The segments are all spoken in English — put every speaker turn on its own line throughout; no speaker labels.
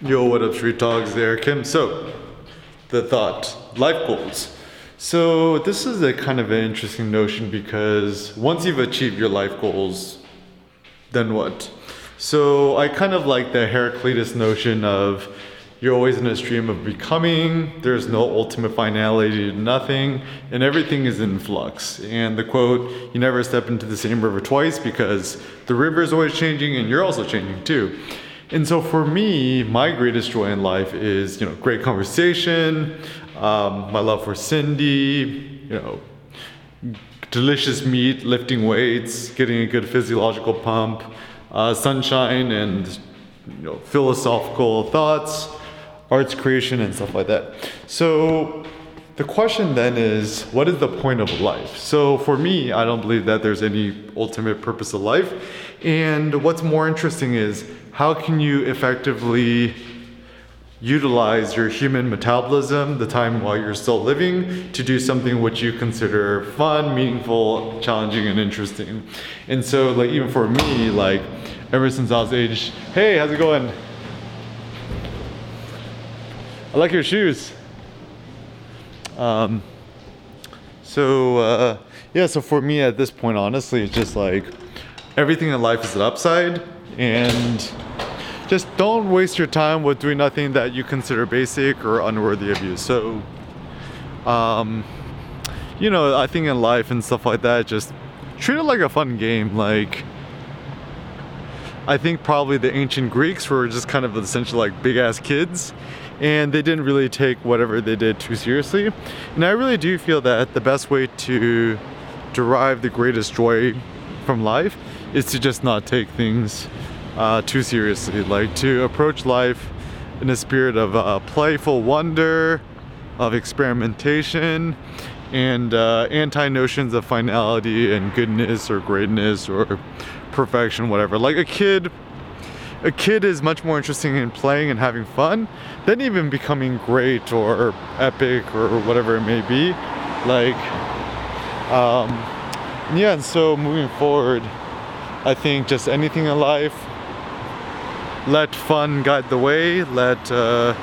Yo, what up, Street Dogs? There, Kim. So, the thought life goals. So, this is a kind of an interesting notion because once you've achieved your life goals, then what? So, I kind of like the Heraclitus notion of you're always in a stream of becoming, there's no ultimate finality to nothing, and everything is in flux. And the quote, you never step into the same river twice because the river is always changing and you're also changing too. And so for me, my greatest joy in life is, you know, great conversation, um, my love for Cindy, you know, delicious meat, lifting weights, getting a good physiological pump, uh, sunshine and you know, philosophical thoughts, arts creation and stuff like that. So the question then is what is the point of life? So for me, I don't believe that there's any ultimate purpose of life. And what's more interesting is how can you effectively utilize your human metabolism, the time while you're still living, to do something which you consider fun, meaningful, challenging, and interesting. And so, like, even for me, like, ever since I was age, hey, how's it going? I like your shoes. Um, so uh, yeah, so for me at this point, honestly, it's just like everything in life is an upside, and just don't waste your time with doing nothing that you consider basic or unworthy of you. So, um, you know, I think in life and stuff like that, just treat it like a fun game. Like, I think probably the ancient Greeks were just kind of essentially like big ass kids and they didn't really take whatever they did too seriously. And I really do feel that the best way to derive the greatest joy from life is to just not take things uh, too seriously, like to approach life in a spirit of uh, playful wonder, of experimentation, and uh, anti notions of finality and goodness or greatness or perfection, whatever. Like a kid a kid is much more interesting in playing and having fun than even becoming great or epic or whatever it may be. Like, um, yeah, and so moving forward, I think just anything in life, let fun guide the way, let, uh,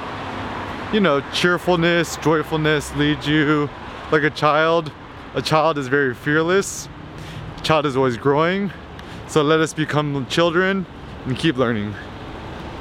you know, cheerfulness, joyfulness lead you like a child. A child is very fearless, a child is always growing. So let us become children and keep learning.